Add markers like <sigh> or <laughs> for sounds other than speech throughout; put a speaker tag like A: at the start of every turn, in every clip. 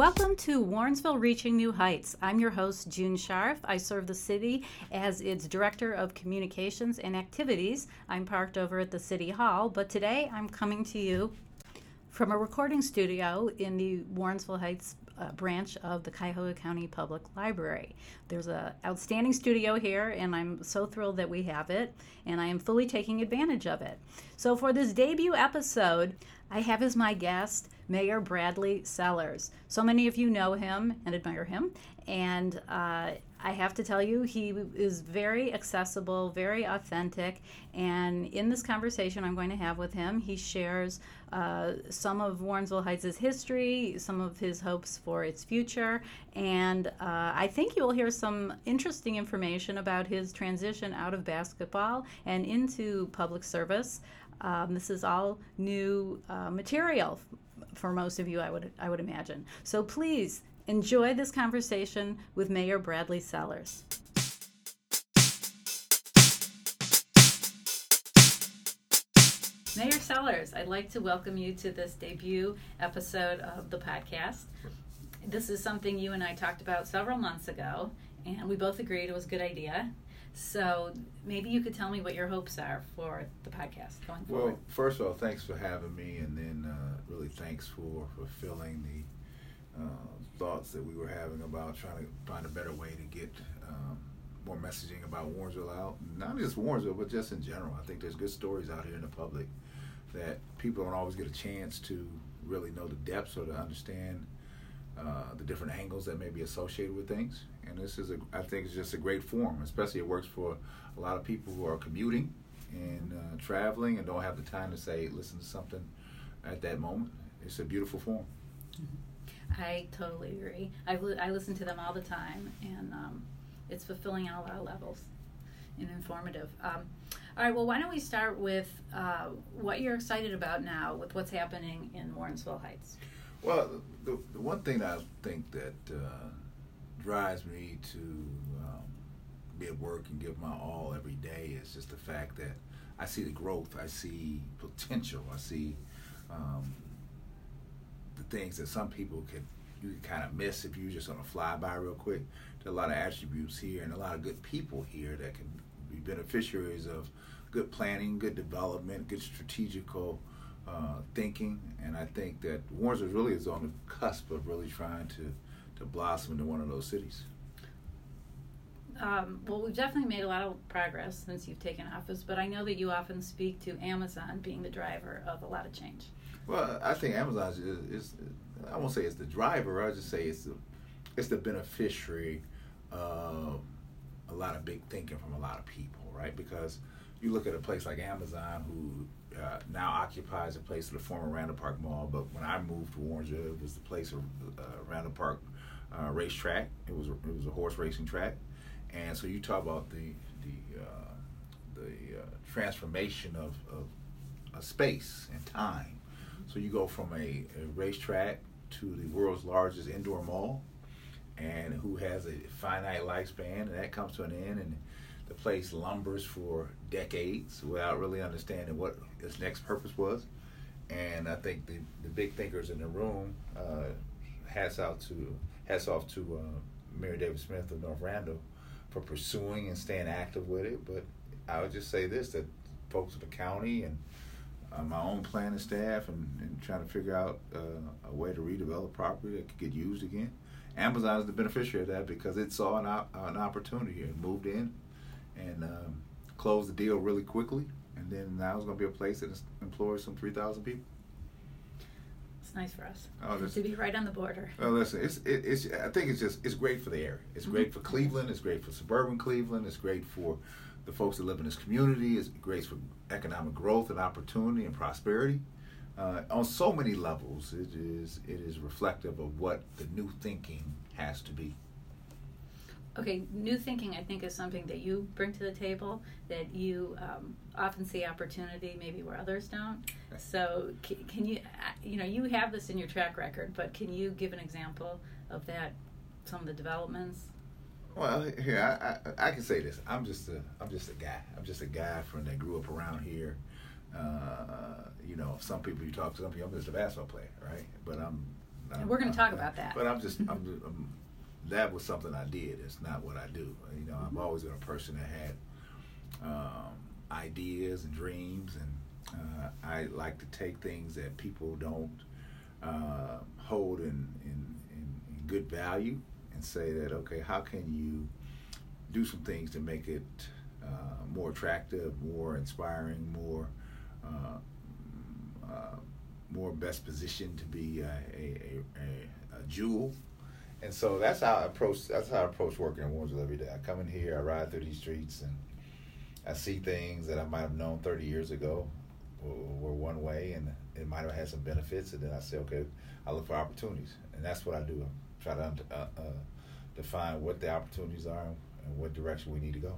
A: Welcome to Warrensville Reaching New Heights. I'm your host, June Scharf. I serve the city as its Director of Communications and Activities. I'm parked over at the City Hall, but today I'm coming to you from a recording studio in the Warrensville Heights uh, branch of the Cuyahoga County Public Library. There's an outstanding studio here, and I'm so thrilled that we have it, and I am fully taking advantage of it. So, for this debut episode, I have as my guest Mayor Bradley Sellers. So many of you know him and admire him, and uh, I have to tell you, he is very accessible, very authentic, and in this conversation I'm going to have with him, he shares uh, some of Warrensville Heights' history, some of his hopes for its future, and uh, I think you will hear some interesting information about his transition out of basketball and into public service. Um, this is all new uh, material for most of you, I would I would imagine. So please enjoy this conversation with Mayor Bradley Sellers. Mayor Sellers, I'd like to welcome you to this debut episode of the podcast. This is something you and I talked about several months ago, and we both agreed it was a good idea. So maybe you could tell me what your hopes are for the podcast going forward.
B: Well, first of all, thanks for having me, and then uh, really thanks for fulfilling the uh, thoughts that we were having about trying to find a better way to get um, more messaging about Warrensville out. Not just Warrensville, but just in general. I think there's good stories out here in the public that people don't always get a chance to really know the depths or to understand uh, the different angles that may be associated with things. And this is, a, I think, it's just a great form. Especially, it works for a lot of people who are commuting and uh, traveling and don't have the time to say, listen to something at that moment. It's a beautiful form.
A: Mm-hmm. I totally agree. I, I listen to them all the time, and um, it's fulfilling on a lot of levels and informative. Um, all right, well, why don't we start with uh, what you're excited about now with what's happening in Warrensville Heights?
B: Well, the, the one thing I think that uh, drives me to um, be at work and give my all every day is just the fact that I see the growth, I see potential, I see um, the things that some people can you can kind of miss if you're just on a flyby real quick. There are a lot of attributes here and a lot of good people here that can be beneficiaries of good planning, good development, good strategical uh, thinking, and I think that Warrensville really is on the cusp of really trying to to blossom into one of those cities.
A: Um, well, we've definitely made a lot of progress since you've taken office, but I know that you often speak to Amazon being the driver of a lot of change.
B: Well, I think Amazon is, is I won't say it's the driver. I just say it's the it's the beneficiary of a lot of big thinking from a lot of people, right? Because you look at a place like Amazon, who uh, now occupies a place of the former Randall Park Mall. But when I moved to Warrensville, it was the place of uh, Randall Park uh, racetrack. It was it was a horse racing track, and so you talk about the the uh, the uh, transformation of, of a space and time. So you go from a, a racetrack to the world's largest indoor mall, and who has a finite lifespan, and that comes to an end and the place lumbers for decades without really understanding what its next purpose was. And I think the, the big thinkers in the room, uh, hats out to hats off to uh, Mayor David Smith of North Randall for pursuing and staying active with it. But I would just say this: that folks in the county and uh, my own planning staff and, and trying to figure out uh, a way to redevelop property that could get used again. Amazon is the beneficiary of that because it saw an, op- an opportunity here and moved in and um, closed the deal really quickly. And then now it's going to be a place that employs some 3,000 people.
A: It's nice for us oh, to be right on the border.
B: Well, listen, it's it, it's. I think it's just it's great for the area. It's mm-hmm. great for Cleveland. It's great for suburban Cleveland. It's great for the folks that live in this community. It's great for economic growth and opportunity and prosperity. Uh, on so many levels, it is it is reflective of what the new thinking has to be
A: okay, new thinking I think is something that you bring to the table that you um, often see opportunity maybe where others don't. So can, can, you, uh, you know, you have this in your track record, but can you give an example of that, some of the developments?
B: Well, here I, I, I can say this. I'm just a I'm just a guy. I'm just a guy from that grew up around here. Uh, you know, some people you talk to, some people I'm just a basketball player, right? But I'm
A: And we're going to talk about that.
B: But I'm just, I'm, just, I'm, that was something I did. It's not what I do. You know, I've always been a person that had um, ideas and dreams, and uh, I like to take things that people don't uh, hold in, in, in, in good value and say that okay, how can you do some things to make it uh, more attractive, more inspiring, more uh, uh, more best positioned to be a, a, a, a, jewel. And so that's how I approach. That's how I approach working in Warrensville every day. I come in here, I ride through these streets, and I see things that I might have known 30 years ago were one way, and it might have had some benefits. And then I say, okay, I look for opportunities, and that's what I do. I try to uh, uh, define what the opportunities are and what direction we need to go.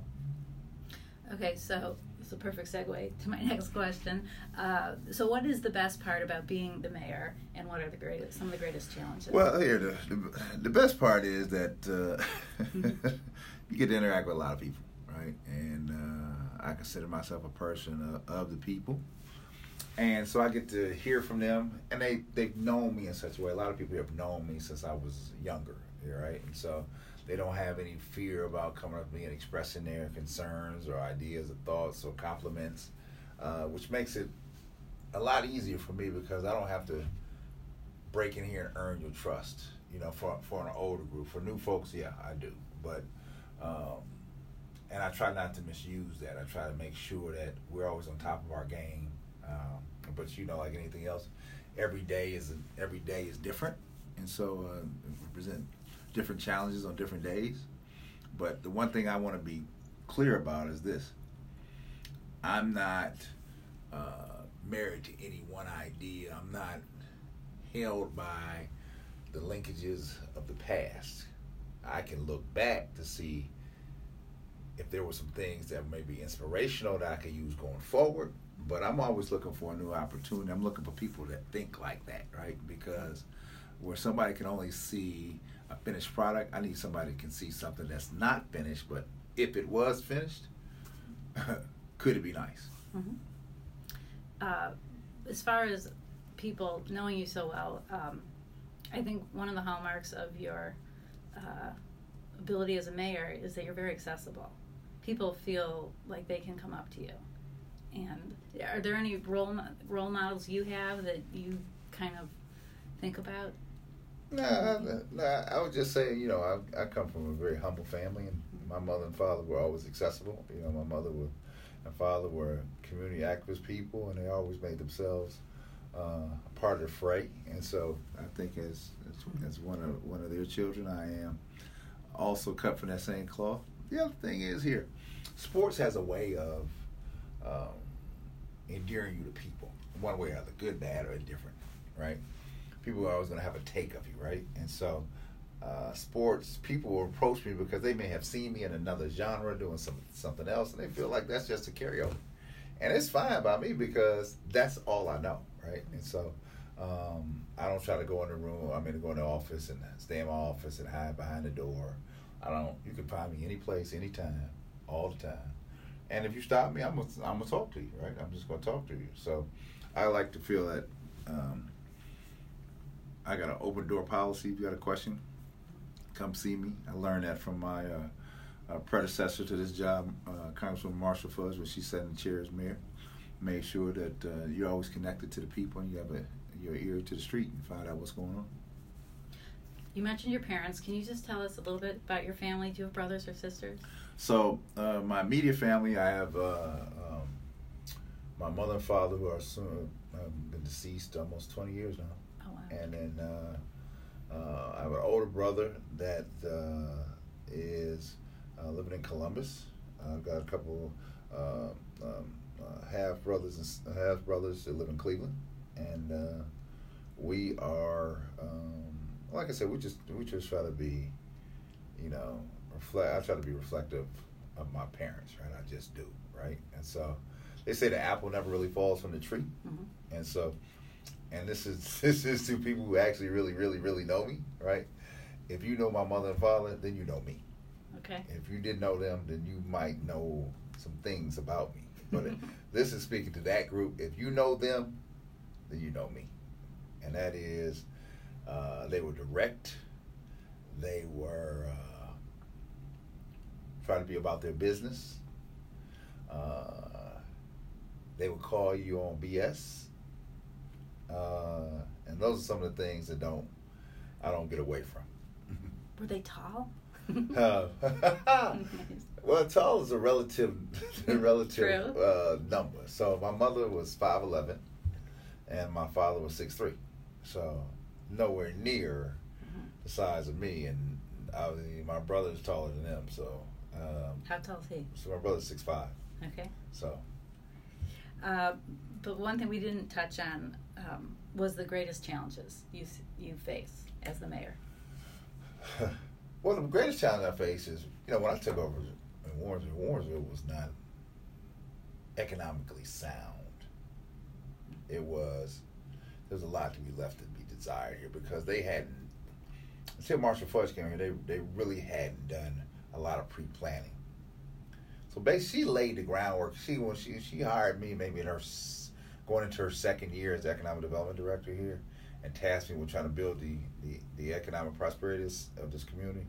A: Okay, so it's a perfect segue to my <laughs> next question. Uh, so, what is the best part about being the mayor, and what are the greatest, some of the greatest challenges?
B: Well, here the the, the best part is that uh, <laughs> you get to interact with a lot of people, right? And uh, I consider myself a person of, of, the people, and so I get to hear from them, and they they've known me in such a way. A lot of people have known me since I was younger, right? And so they don't have any fear about coming up to me and expressing their concerns or ideas or thoughts or compliments, uh, which makes it a lot easier for me because I don't have to break in here and earn your trust. You know, for for an older group, for new folks, yeah, I do, but. Um, and I try not to misuse that. I try to make sure that we're always on top of our game. Um, but you know, like anything else, every day is every day is different, and so uh, present different challenges on different days. But the one thing I want to be clear about is this I'm not uh, married to any one idea, I'm not held by the linkages of the past. I can look back to see if there were some things that may be inspirational that I could use going forward. But I'm always looking for a new opportunity. I'm looking for people that think like that, right? Because where somebody can only see a finished product. I need somebody can see something that's not finished, but if it was finished, <laughs> could it be nice?
A: Mm-hmm. Uh, as far as people knowing you so well, um, I think one of the hallmarks of your uh, ability as a mayor is that you're very accessible. People feel like they can come up to you. And are there any role role models you have that you kind of think about?
B: Nah, nah, I would just say, you know, I, I come from a very humble family, and my mother and father were always accessible. You know, my mother was, and father were community activist people, and they always made themselves uh, part of the fray. And so, I think as, as as one of one of their children, I am also cut from that same cloth. The other thing is here, sports has a way of um, endearing you to people, one way or the good, bad, or indifferent, right? People are always going to have a take of you, right? And so, uh, sports people will approach me because they may have seen me in another genre doing some something else, and they feel like that's just a carryover, and it's fine by me because that's all I know, right? And so. Um, I don't try to go in the room. I mean, go in the office and stay in my office and hide behind the door. I don't. You can find me any place, anytime, all the time. And if you stop me, I'm gonna, I'm gonna talk to you, right? I'm just gonna talk to you. So, I like to feel that um, I got an open door policy. If you got a question, come see me. I learned that from my uh, uh, predecessor to this job, uh, Congresswoman Marcia Fudge, when she sat in the chair as mayor. Made sure that uh, you're always connected to the people and you have a, your ear to the street and find out what's going on.
A: You mentioned your parents. Can you just tell us a little bit about your family? Do you have brothers or sisters?
B: So, uh, my immediate family, I have uh, um, my mother and father who are soon, been deceased almost 20 years now and then uh, uh, I have an older brother that uh, is uh, living in Columbus. I've got a couple uh, um, uh, half brothers and half brothers that live in Cleveland, and we are, um, like I said, we just we just try to be, you know, reflect. I try to be reflective of my parents, right? I just do, right? And so they say the apple never really falls from the tree, mm-hmm. and so and this is <laughs> this is to people who actually really, really, really know me, right? If you know my mother and father, then you know me.
A: Okay.
B: If you didn't know them, then you might know some things about me. But <laughs> this is speaking to that group. If you know them, then you know me, and that is Uh, they were direct. They were uh, trying to be about their business. Uh, they would call you on BS, uh, and those are some of the things that don't I don't get away from. <laughs>
A: Were they tall? <laughs>
B: Uh, <laughs> well, tall is a relative, relative uh, number. So my mother was five eleven, and my father was six three, so nowhere near mm-hmm. the size of me. And I was, my brother is taller than them. So
A: um, how tall is he?
B: So my brother's six five.
A: Okay.
B: So.
A: Uh, but one thing we didn't touch on um, was the greatest challenges you you face as the mayor. <laughs>
B: Well, the greatest challenge I face is, you know, when I took over in Warrensville, Warrensville was not economically sound. It was, there's a lot to be left to be desired here because they hadn't, until Marcia Fudge came here, they, they really hadn't done a lot of pre planning. So basically, she laid the groundwork. She when she she hired me maybe in her going into her second year as economic development director here and tasked me with trying to build the, the, the economic prosperity of this community.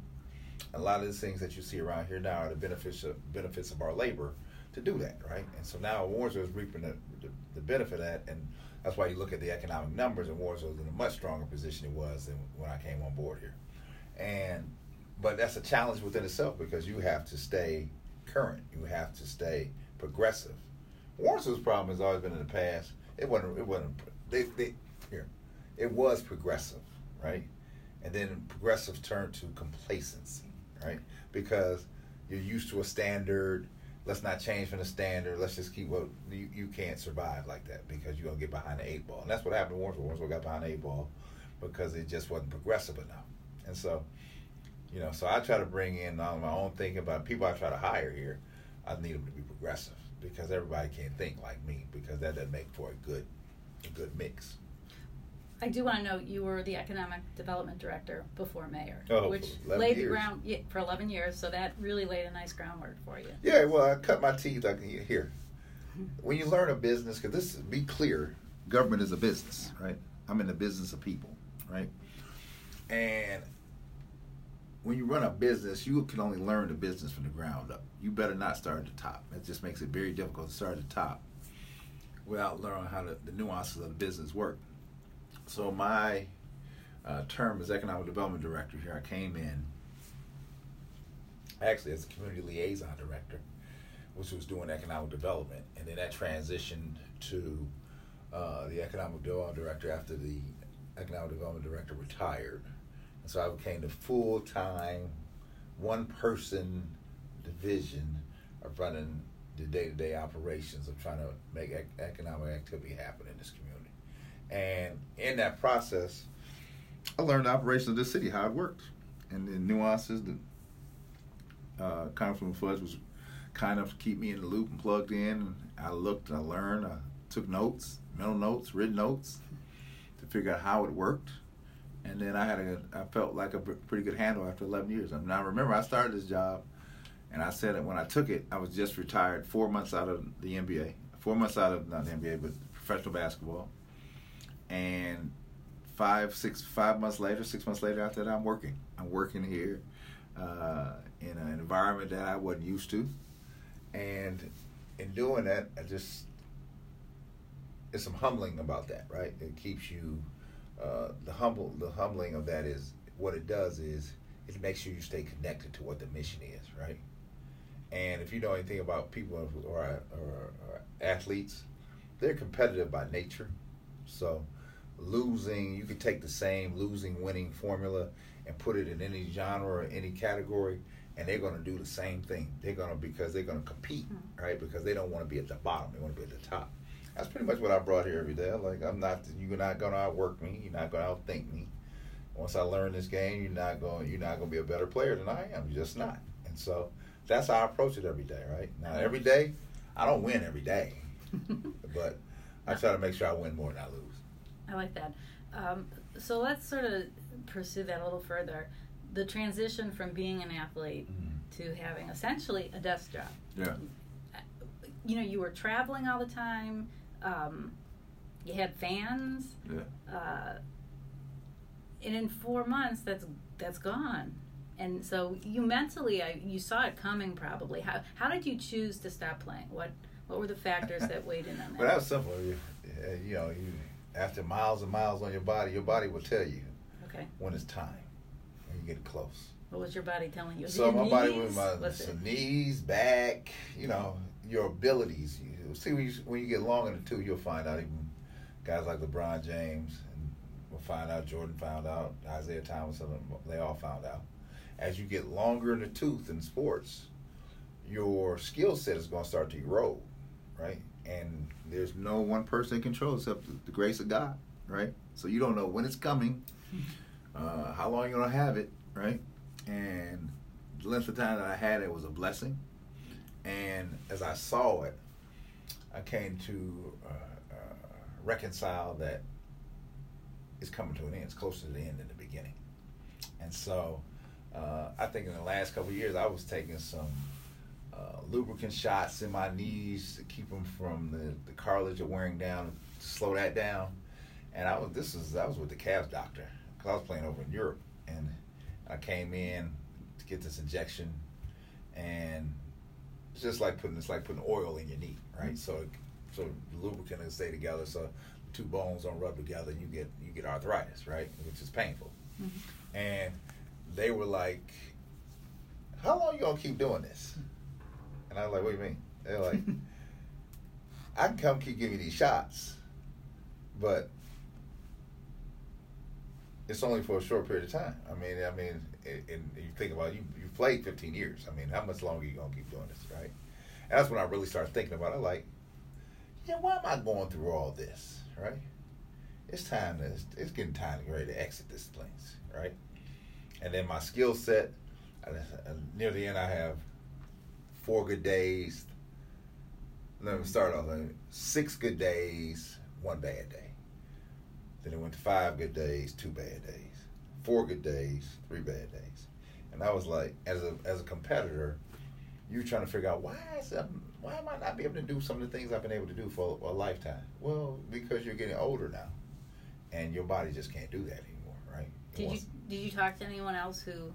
B: a lot of the things that you see around here now are the benefits of, benefits of our labor to do that, right? And so now Warrensville is reaping the, the, the, benefit of that, and that's why you look at the economic numbers, and Warrensville is in a much stronger position it was than when I came on board here. And but that's a challenge within itself because you have to stay current, you have to stay progressive. Warrensville's problem has always been in the past. It wasn't. It wasn't. They, they here it was progressive, right? And then progressive turned to complacency, right? Because you're used to a standard. Let's not change from the standard. Let's just keep what you, you can't survive like that because you're gonna get behind the eight ball. And that's what happened to Warrensville. Warrensville got behind the eight ball because it just wasn't progressive enough. And so, you know, so I try to bring in on my own thinking about people I try to hire here. I need them to be progressive because everybody can't think like me because that doesn't make for a good, a good mix.
A: I do want to note you were the economic development director before mayor,
B: oh,
A: which
B: laid
A: years. the ground yeah, for 11 years. So that really laid a nice groundwork for you.
B: Yeah, well, I cut my teeth. Can hear. When you learn a business, because this, be clear, government is a business, right? I'm in the business of people, right? And when you run a business, you can only learn the business from the ground up. You better not start at the top. That just makes it very difficult to start at the top without learning how the, the nuances of the business work. So my uh, term as economic development director here, I came in actually as a community liaison director, which was doing economic development, and then that transitioned to uh, the economic development director after the economic development director retired. So I became the full time, one person division of running the day to day operations of trying to make ec- economic activity happen in this community. And in that process, I learned the operations of the city, how it worked, and the nuances that uh, Congressman Fudge was kind of keep me in the loop and plugged in. I looked, I learned, I took notes, mental notes, written notes, to figure out how it worked. And then I had a, I felt like a pretty good handle after 11 years. I mean, I remember I started this job, and I said that when I took it, I was just retired, four months out of the NBA, four months out of not the NBA, but professional basketball and five, six, five months later, six months later after that, I'm working. I'm working here uh, in an environment that I wasn't used to, and in doing that, I just there's some humbling about that, right? It keeps you uh, the humble. The humbling of that is what it does is it makes sure you stay connected to what the mission is, right? And if you know anything about people or, athletes, they're competitive by nature. So losing, you could take the same losing winning formula and put it in any genre or any category, and they're going to do the same thing. They're going to because they're going to compete, mm-hmm. right? Because they don't want to be at the bottom; they want to be at the top. That's pretty much what I brought here every day. Like I'm not, you're not going to outwork me. You're not going to outthink me. Once I learn this game, you're not going, you're not going to be a better player than I am. You're just not. And so that's how I approach it every day, right? Now every day, I don't win every day, <laughs> but I try to make sure I win more than I lose.
A: I like that. Um, so let's sort of pursue that a little further. The transition from being an athlete mm-hmm. to having essentially a desk job.
B: Yeah.
A: You know, you were traveling all the time. Um, you had fans.
B: Yeah. Uh,
A: and in four months, that's that's gone. And so you mentally, I, you saw it coming probably. How how did you choose to stop playing? What what were the factors that weighed in on <laughs> that?
B: Well, that was simple. You, you know, you after miles and miles on your body, your body will tell you
A: okay.
B: when it's time, when you get close.
A: What was your body telling you?
B: So my
A: knees?
B: body was my
A: was
B: knees, back, you know, your abilities. You see when you, when you get long in the tooth, you'll find out. Even guys like LeBron James, and we'll find out. Jordan found out. Isiah Thomas, they all found out. As you get longer in the tooth in sports, your skill set is going to start to erode, right? And there's no one person in control except the, the grace of God, right? So you don't know when it's coming, <laughs> uh, how long you're going to have it, right? and the length of time that I had it was a blessing. And as I saw it, I came to uh, uh, reconcile that it's coming to an end. It's closer to the end than the beginning. And so uh, I think in the last couple years, I was taking some uh, lubricant shots in my knees to keep them from the, the cartilage of wearing down, slow that down. And I was this is I was with the calf doctor because I was playing over in Europe, and I came in to get this injection, and it's just like putting it's like putting oil in your knee, right? So so the lubricant will stay together, so two bones don't rub together, and you get you get arthritis, right? Which is painful. Mm-hmm. And they were like, "How long you gonna keep doing this?" And I was like, "What do you mean?" They're like, <laughs> "I can come keep giving you these shots, but it's only for a short period of time. I mean, I mean, and you think about it, you you played 15 years. I mean, how much longer are you gonna keep doing this, right? And that's when I really started thinking about it. Like, yeah, why am I going through all this, right? It's time to it's, it's getting time to get ready to exit this place, right? And then my skill set. Near the end, I have four good days. Let me start off. Six good days, one bad day. Then it went to five good days, two bad days, four good days, three bad days, and I was like, as a as a competitor, you're trying to figure out why is why am I not be able to do some of the things I've been able to do for a, lifetime? Well, because you're getting older now, and your body just can't do that anymore, right?
A: It did you did you talk to anyone else who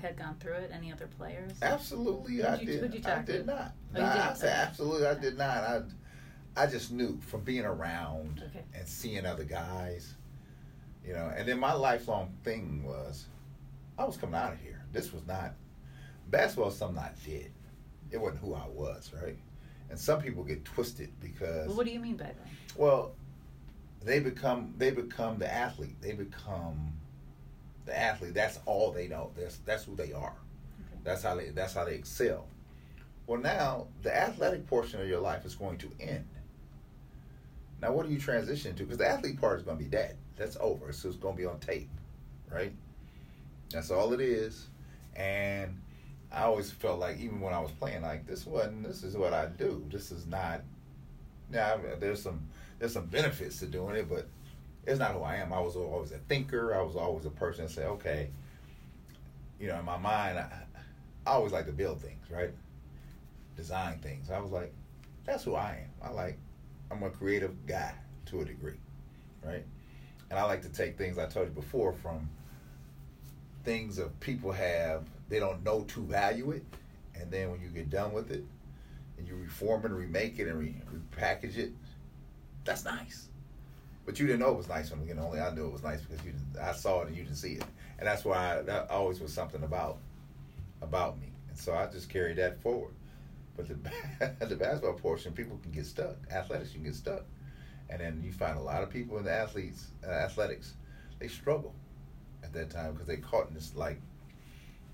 A: had gone through it? Any other players?
B: Absolutely,
A: who'd
B: I
A: you,
B: did.
A: you talk
B: I
A: to?
B: did not.
A: Oh,
B: nah? I said absolutely, I did not. I I just knew from being around
A: okay.
B: and seeing other guys, you know. And then my lifelong thing was, I was coming out of here. This was not basketball. Was something I did. It wasn't who I was, right? And some people get twisted because.
A: Well, what do you mean by that?
B: Well, they become they become the athlete. They become the athlete. That's all they know. That's that's who they are.
A: Okay.
B: That's how they that's how they excel. Well, now the athletic portion of your life is going to end. Now, what do you transition to? Because the athlete part is going to be dead. That's over. So it's to be on tape, right? That's all it is. And I always felt like, even when I was playing, like this wasn't. This is what I do. This is not. Yeah, there's some there's some benefits to doing it, but it's not who I am. I was always a thinker. I was always a person that say, okay, you know, in my mind, I, I always like to build things, right? Design things. I was like, that's who I am. I like I'm a creative guy to a degree, right? And I like to take things I told you before from things that people have they don't know to value it, and then when you get done with it, and you reform it and remake it and re- repackage it, that's nice. But you didn't know it was nice when know, only I knew it was nice because you didn't, I saw it and you didn't see it, and that's why I, that always was something about about me, and so I just carried that forward. But the <laughs> the basketball portion, people can get stuck. Athletics, you can get stuck, and then you find a lot of people in the athletes, uh, athletics, they struggle at that time because they caught in this like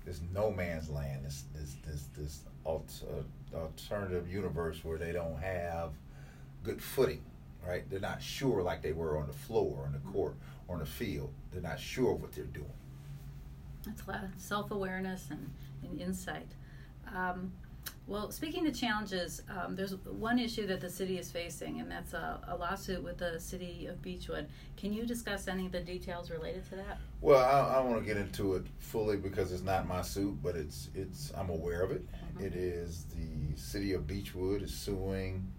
B: this no man's land, this this this this alt, uh, alternative universe where they don't have good footing, right? They're not sure like they were on the floor, on the court, or on the field. They're not sure of what they're doing.
A: That's a lot of self awareness and, and insight. Um, well, speaking of challenges, um, there's one issue that the city is facing, and that's a, a, lawsuit with the city of Beachwood. Can you discuss any of the details related to that?
B: Well, I, I don't want to get into it fully because it's not my suit, but it's it's I'm aware of it. Mm-hmm. it is the city of Beachwood is suing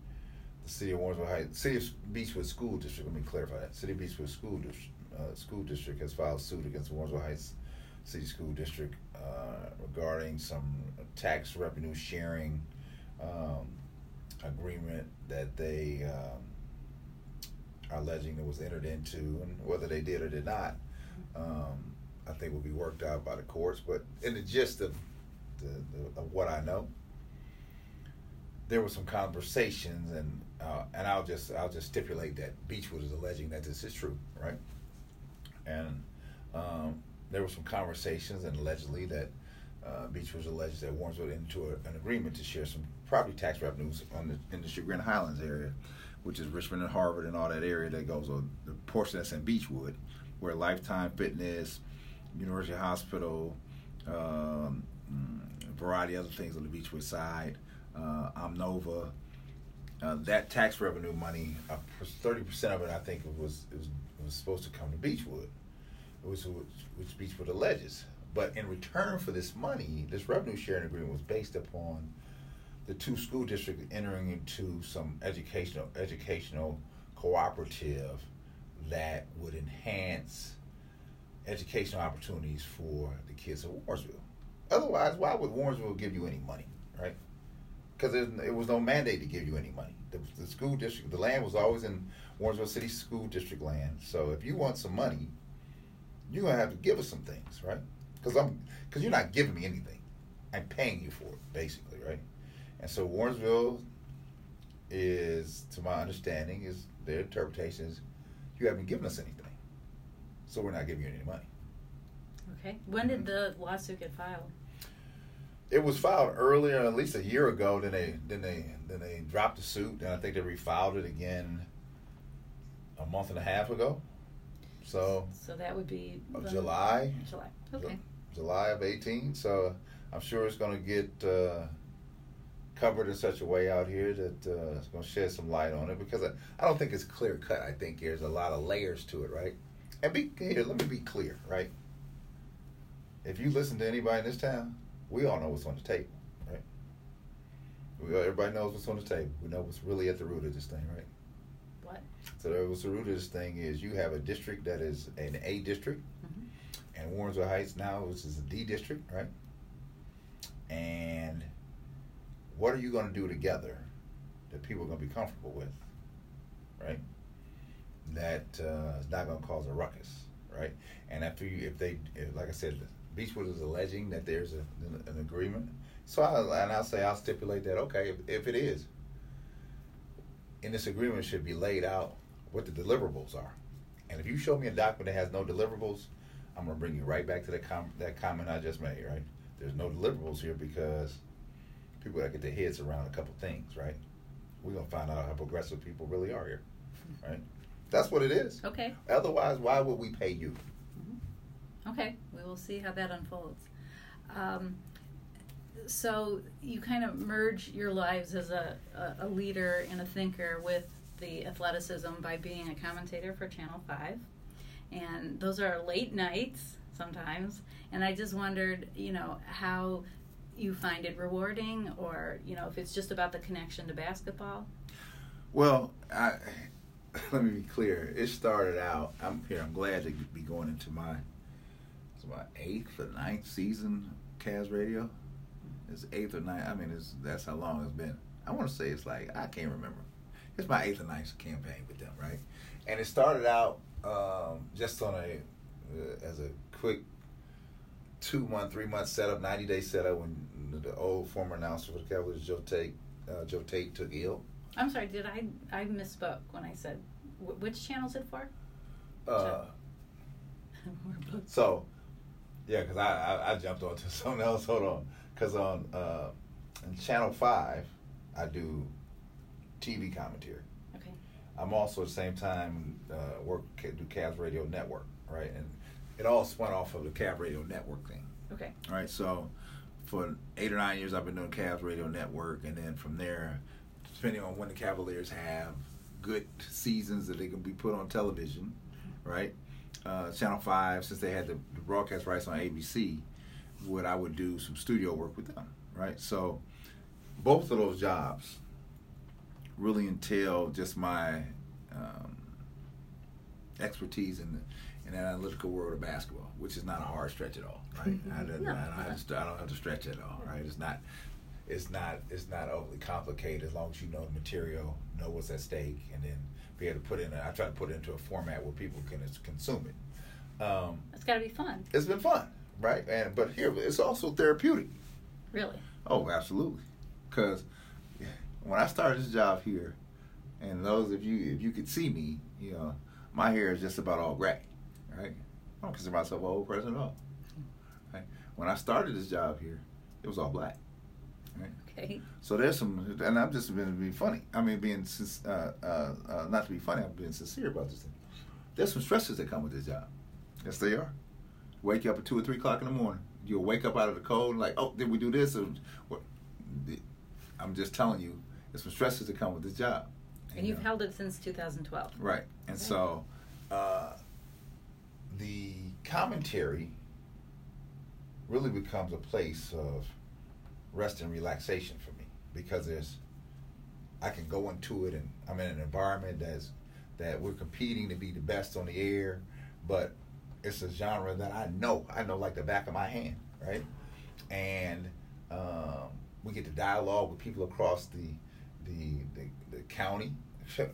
B: the city of Warrensville Heights, city of Beachwood School District. Let me clarify that. City of Beachwood School District, uh, School District has filed suit against Warrensville Heights City School District regarding some tax revenue sharing um, agreement that they um, are alleging that was entered into, and whether they did or did not, um, I think will be worked out by the courts. But in the gist of the, the, of what I know, there were some conversations, and uh, and I'll just I'll just stipulate that Beachwood is alleging that this is true, right? And um, there were some conversations, and allegedly that uh, Beachwood alleged that Warrensville into a, an agreement to share some property tax revenues on the in the Chagrin Highlands area, which is Richmond and Harvard and all that area that goes on the portion that's in Beachwood, where Lifetime Fitness, University Hospital, um, a variety of other things on the Beachwood side uh, Omnova. Uh, that tax revenue money, uh, thirty percent of it, I think, it was, it was it was supposed to come to Beachwood, which which beats for the alleges. But in return for this money, this revenue sharing agreement was based upon the two school districts entering into some educational educational cooperative that would enhance educational opportunities for the kids of Warrensville. Otherwise, why would Warrensville give you any money, right? because it was no mandate to give you any money. The, the, school district, the land was always in Warrensville City School District land. So if you want some money, you're gonna have to give us some things, right? Because I'm because you're not giving me anything. I'm paying you for it, basically, right? And so Warrensville is, to my understanding, is their interpretation is you haven't given us anything, so we're not giving you any money.
A: Okay. When did mm-hmm. the lawsuit get filed?
B: it was filed earlier, at least a year ago. Then they then they then they dropped the suit, and I think they refiled it again a month and a half ago. So
A: so that would be of
B: July.
A: July. Okay.
B: July of eighteen. So I'm sure it's going to get uh, covered in such a way out here that uh, it's going to shed some light on it because I, I don't think it's clear cut. I think there's a lot of layers to it, right? And be here. Let me be clear, right? If you listen to anybody in this town, we all know what's on the table, right? We everybody knows what's on the table. We know what's really at the root of this thing, right?
A: What?
B: So the root of this thing is you have a district that is an A district, mm-hmm. and Warrensville Heights now, which is a D district, right? And what are you going to do together that people are going to be comfortable with, right? That uh, is not going to cause a ruckus, right? And after you, if they, if, like I said, Beachwood is alleging that there's a, an agreement. So I and I'll say I'll stipulate that okay if, if it is, in this agreement should be laid out what the deliverables are, and if you show me a document that has no deliverables, I'm gonna bring you right back to that com- that comment I just made. Right? There's no deliverables here because people gotta get their heads around a couple things. Right? We're gonna find out how progressive people really are here. Right? That's what it is.
A: Okay.
B: Otherwise, why would we pay you?
A: Okay, we will see how that unfolds. Um, so you kind of merge your lives as a, a, leader and a thinker with the athleticism by being a commentator for Channel 5. And those are late nights sometimes. And I just wondered, you know, how you find it rewarding or, you know, if it's just about the connection to basketball.
B: Well, I, <laughs> let me be clear. It started out, I'm here, I'm glad to be going into my it's my eighth or ninth season Cavs Radio. It's eighth or ninth. I mean, it's that's how long it's been. I want to say it's like I can't remember. It's my eighth or ninth campaign with them, right? And it started out um, just on a uh, as a quick two month, three month setup, ninety day setup when the old former announcer for the Cavaliers, Joe Tait, uh, Joe Tait took ill.
A: I'm sorry, did I I misspoke when I said which channel is it for?
B: Uh, <laughs> so yeah, because I, I, I jumped onto <laughs> something else. Hold on, because on uh, on Channel Five, I do TV commentary.
A: Okay.
B: I'm also at the same time uh, work do Cavs Radio Network, right? And it all spun off of the Cavs Radio Network thing.
A: Okay.
B: All right, so for eight or nine years, I've been doing Cavs Radio Network, and then from there, depending on when the Cavaliers have good seasons that they can be put on television, right? uh, Channel Five, since they had the, the, broadcast rights on ABC, would I would do some studio work with them, right? So both of those jobs really entail just my um, expertise in the in the analytical world of basketball, which is not a hard stretch at all, right? I, don't,
A: No.
B: I, don't have to, I don't have to stretch at all, right? It's not it's not it's not overly complicated as long as you know the material, know what's at stake, and then be able to put in. A, I try to put it into a format where people can consume it. Um,
A: It's got to be fun,
B: it's been fun, right? And but here it's also therapeutic.
A: really.
B: Oh, absolutely. Because when I started this job here, and those of you, if you could see me, you know, my hair is just about all gray, right? I don't consider myself an old person at all. Right? When I started this job here, it was all black. Right?
A: Okay.
B: So there's some, and I'm just being being funny. I mean, being uh, uh, uh, not to be funny, I'm being sincere about this thing. There's some stresses that come with this job. Yes, they are. Wake you up at two or three o'clock in the morning. You'll wake up out of the cold, like, oh, did we do this? Or? I'm just telling you, there's some stresses that come with this job.
A: And you've
B: uh,
A: held it since 2012.
B: Right. And
A: Okay.
B: so uh, the commentary really becomes a place of rest and relaxation for me because there's I can go into it and I'm in an environment that's that we're competing to be the best on the air, but it's a genre that I know. I know like the back of my hand, right? And um, we get to dialogue with people across the the the, the county, <laughs> kind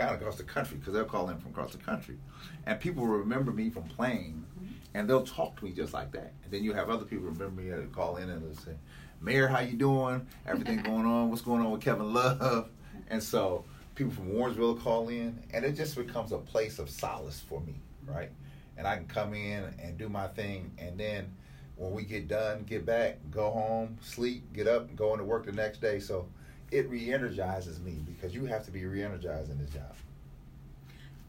B: of across the country, because they'll call in from across the country, and people remember me from playing, and they'll talk to me just like that. And then you have other people remember me that call in and they'll say, "Mayor, how you doing? Everything going on? What's going on with Kevin Love?" <laughs> And so people from Warrensville call in, and it just becomes a place of solace for me, right? And I can come in and do my thing, and then when we get done, get back, go home, sleep, get up, and go into work the next day. So it re-energizes me because you have to be re-energized in this job.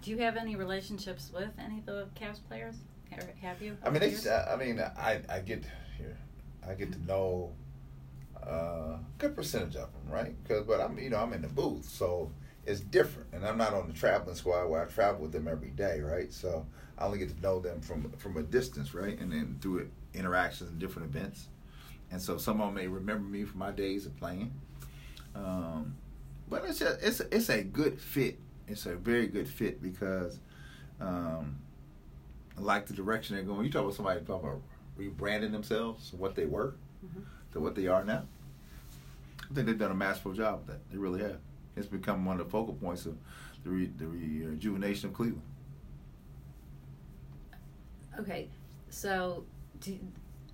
A: Do you have any relationships with any of the Cavs players? Or Have you?
B: I mean, they, uh, I mean, I, I get here, I get to know uh, a good percentage of them, right? Because, but I'm, you know, I'm in the booth, so it's different, and I'm not on the traveling squad where I travel with them every day, right? So I only get to know them from from a distance, right? And then through interactions and different events, and so someone may remember me from my days of playing. Um, but it's a, it's a, it's a good fit. It's a very good fit because. Um, I like the direction they're going. You talk about somebody talking about rebranding themselves, what they were,
A: Mhm.
B: to what they are now. I think they've done a masterful job with that. They really have. It's become one of the focal points of the, re, the rejuvenation of Cleveland.
A: Okay, so do,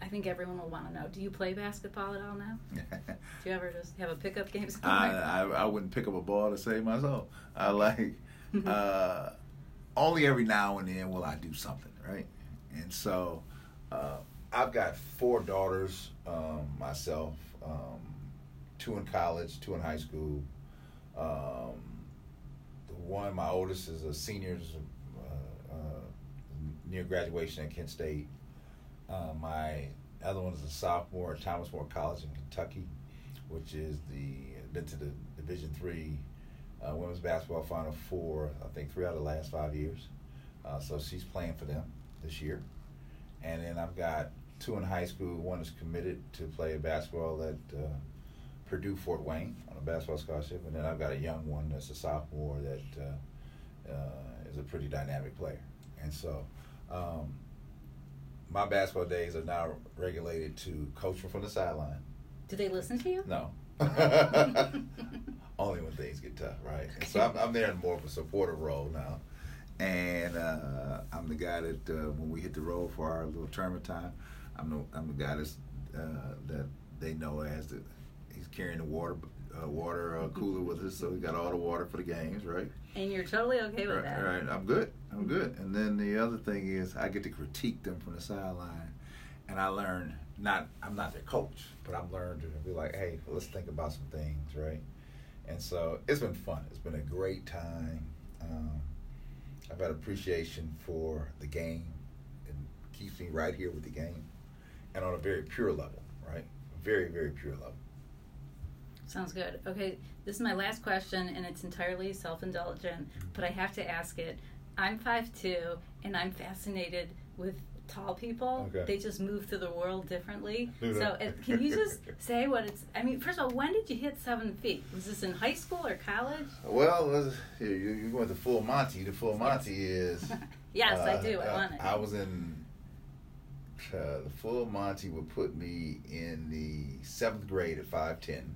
A: I think everyone will want to know. Do you play basketball at all now? <laughs> Do you ever just have a pickup game
B: I. I I wouldn't pick up a ball to save my soul. I like <laughs> uh, only every now and then will I do something, right? And so uh, I've got four daughters um, myself, um, two in college, two in high school. Um, the one, my oldest, is a senior, uh, uh, near graduation at Kent State. Uh, my other one is a sophomore at Thomas More College in Kentucky, which is the to the Division Three uh, women's basketball Final Four. I think three out of the last five years. Uh, so she's playing for them this year, and then I've got two in high school. One is committed to play basketball at uh, Purdue Fort Wayne on a basketball scholarship, and then I've got a young one that's a sophomore that uh, uh, is a pretty dynamic player, and so. Um, my basketball days are now regulated to coaching from the sideline.
A: Do they listen to you?
B: No. <laughs> Only when things get tough, right? And so I'm, I'm there in more of a supporter role now. And uh, I'm the guy that uh, when we hit the road for our little tournament time, I'm the I'm the guy that's uh, that they know as the he's carrying the water uh, water uh, cooler with us, so we got all the water for the games, right?
A: And you're totally okay with
B: right,
A: that.
B: Right, I'm good. I'm good. And then the other thing is I get to critique them from the sideline, and I learn not I'm not their coach, but I've learned to be like, hey, let's think about some things, right? And so it's been fun. It's been a great time. Um, I've had appreciation for the game. It keeps me right here with the game, and on a very pure level, right? Very, very pure level.
A: Sounds good. Okay, this is my last question, and it's entirely self indulgent, but I have to ask it. I'm 5'2, and I'm fascinated with tall people.
B: Okay.
A: They just move through the world differently. So, uh, can you just <laughs> say what it's? I mean, first of all, when did you hit seven feet? Was this in high school or college?
B: Well, you, you went to Full Monty. The Full Monty is. <laughs>
A: yes, I
B: uh,
A: do. I
B: uh,
A: want it.
B: I was in. Uh, the Full Monty would put me in the seventh grade at five ten.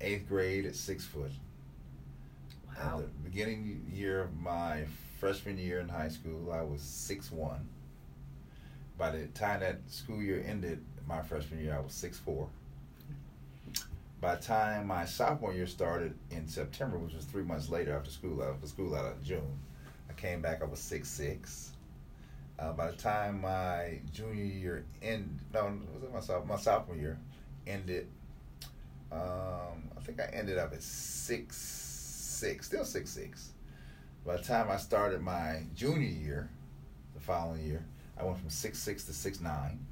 B: Eighth grade at six foot.
A: Wow.
B: At the beginning year of my freshman year in high school, I was six one. By the time that school year ended, my freshman year, I was six four. By the time my sophomore year started in September, which was three months later after school, out, after school out of June, I came back. I was six six. Uh, by the time my junior year end, no, was it my soph- my sophomore year ended? Um, I think I ended up at six six, still six six. By the time I started my junior year, the following year, I went from six six to six nine.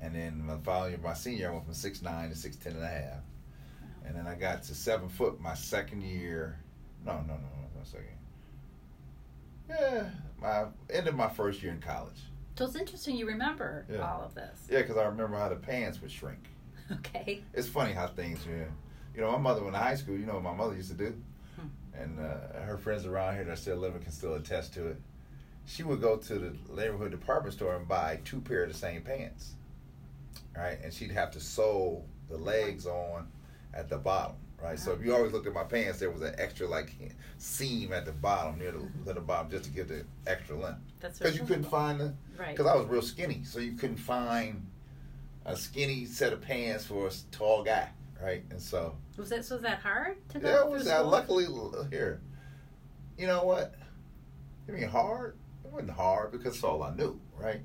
B: And then the following year, my senior year, I went from six nine to six ten and a half. And then I got to seven foot my second year. No, no, no, no, no second. Yeah, my end of my first year in college.
A: So it's interesting you remember
B: Yeah.
A: all of this.
B: Yeah, because I remember how the pants would shrink. <laughs>
A: Okay.
B: It's funny how things, yeah. You know, my mother went to high school. You know what my mother used to do,
A: Hmm.
B: and uh, her friends around here that still living can still attest to it. She would go to the neighborhood department store and buy two pair of the same pants, right? And she'd have to sew the legs on at the bottom, right? So if you always looked at my pants, there was an extra like seam at the bottom near the, bottom just to give the extra length
A: That's
B: because you couldn't find the
A: Right.
B: because I was real skinny, so you couldn't find a skinny set of pants for a tall guy, right? And so
A: Was that so? Was that hard to go
B: yeah, it was
A: school?
B: luckily here. You know what? I mean, hard. It wasn't hard because it's all I knew, right?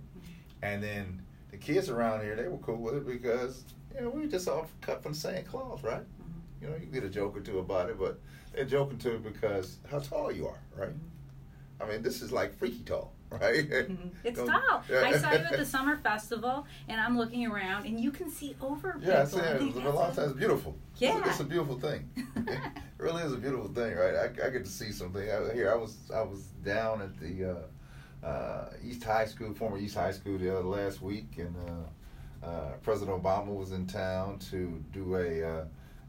B: And then the kids around here, they were cool with it because you know we were just all cut from the same cloth, right?
A: Mhm.
B: You know, you get a joke or two about it, but they're joking too because how tall you are, right? I mean, this is like freaky tall, <laughs> right?
A: Mhm. It's
B: Go-
A: tall.
B: Yeah.
A: I saw you at the <laughs> summer festival, and I'm looking around, and you can see over people.
B: Yeah, it's,
A: I
B: yeah,
A: think
B: it's a
A: that's
B: lot of times beautiful. It's a-
A: Yeah.
B: it's, a beautiful thing. <laughs> it really is a beautiful thing, right? I, I get to see something. I, here, I was I was down at the uh, uh, East High School, former East High School, the other last week, and uh, uh, President Obama was in town to do a uh,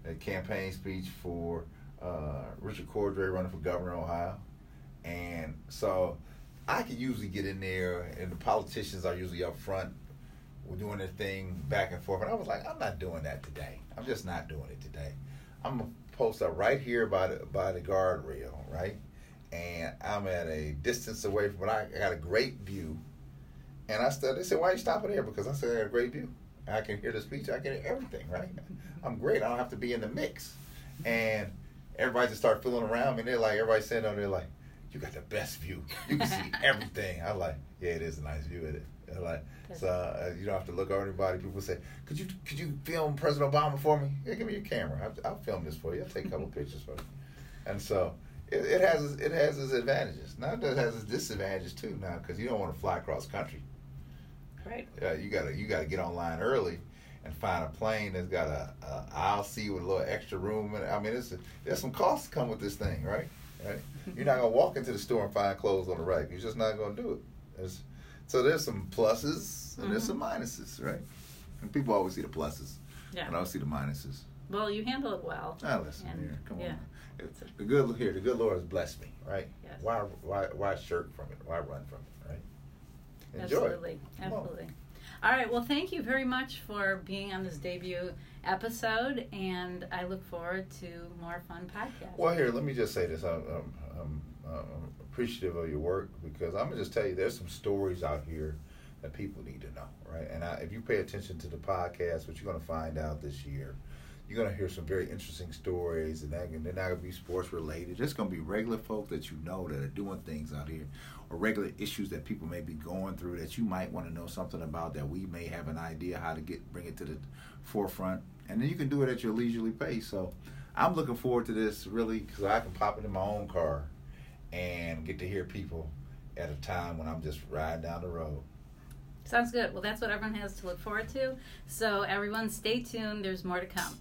B: a campaign speech for uh, Richard Cordray running for governor of Ohio, and so I could usually get in there, and the politicians are usually up front were doing their thing back and forth. And I was like, I'm not doing that today. I'm just not doing it today. I'm gonna post up right here by the by the guardrail, right? And I'm at a distance away from, but I, got a great view. And I said, they said, why are you stopping there? Because I said I got a great view. I can hear the speech. I can hear everything, right? I'm great. I don't have to be in the mix. And everybody just started feeling around me. And they're like, everybody sitting over there like, you got the best view. <laughs> You can see everything. I'm like, yeah, it is a nice view, it? Like, so uh, you don't have to look over anybody. People say, could you could you film President Obama for me? Yeah, give me your camera. I'll, I'll film this for you. I'll take a couple <laughs> pictures for you. And so it, it has its- it has its advantages. Now it does- has its disadvantages too. Now because you don't want to fly across country.
A: Right.
B: Yeah, you gotta you gotta get online early and find a plane that's got a, a aisle seat with a little extra room. And I mean, it's there's some costs come with this thing, right? Right. You're not gonna walk into the store and find clothes on the rack. You're just not gonna do it. There's, so there's some pluses and there's some mm-hmm. minuses, right? And people always see the pluses,
A: Yeah.
B: and I don't see the minuses.
A: Well, you handle it well.
B: Ah, listen
A: And-
B: here, come
A: yeah.
B: on. It's- The good here, the good Lord has blessed me, right?
A: Yes.
B: Why why why shirk from it? Why run from it, right? Enjoy.
A: Absolutely.
B: Come on.
A: Absolutely. All right. Well, thank you very much for being on this debut episode, and I look forward to more fun podcasts.
B: Well, here, let me just say this. I'm, I'm, I'm, I'm appreciative of your work because I'm gonna just tell you there's some stories out here that people need to know, right? And I, if you pay attention to the podcast, what you're gonna find out this year, you're gonna hear some very interesting stories, and that, they're not gonna be sports related. It's gonna be regular folk that you know that are doing things out here, or regular issues that people may be going through that you might want to know something about that we may have an idea how to get bring it to the forefront, and then you can do it at your leisurely pace. So. I'm looking forward to this really because I can pop into my own car and get to hear people at a time when I'm just riding down the road.
A: Sounds good. Well, that's what everyone has to look forward to. So, everyone, stay tuned. There's more to come.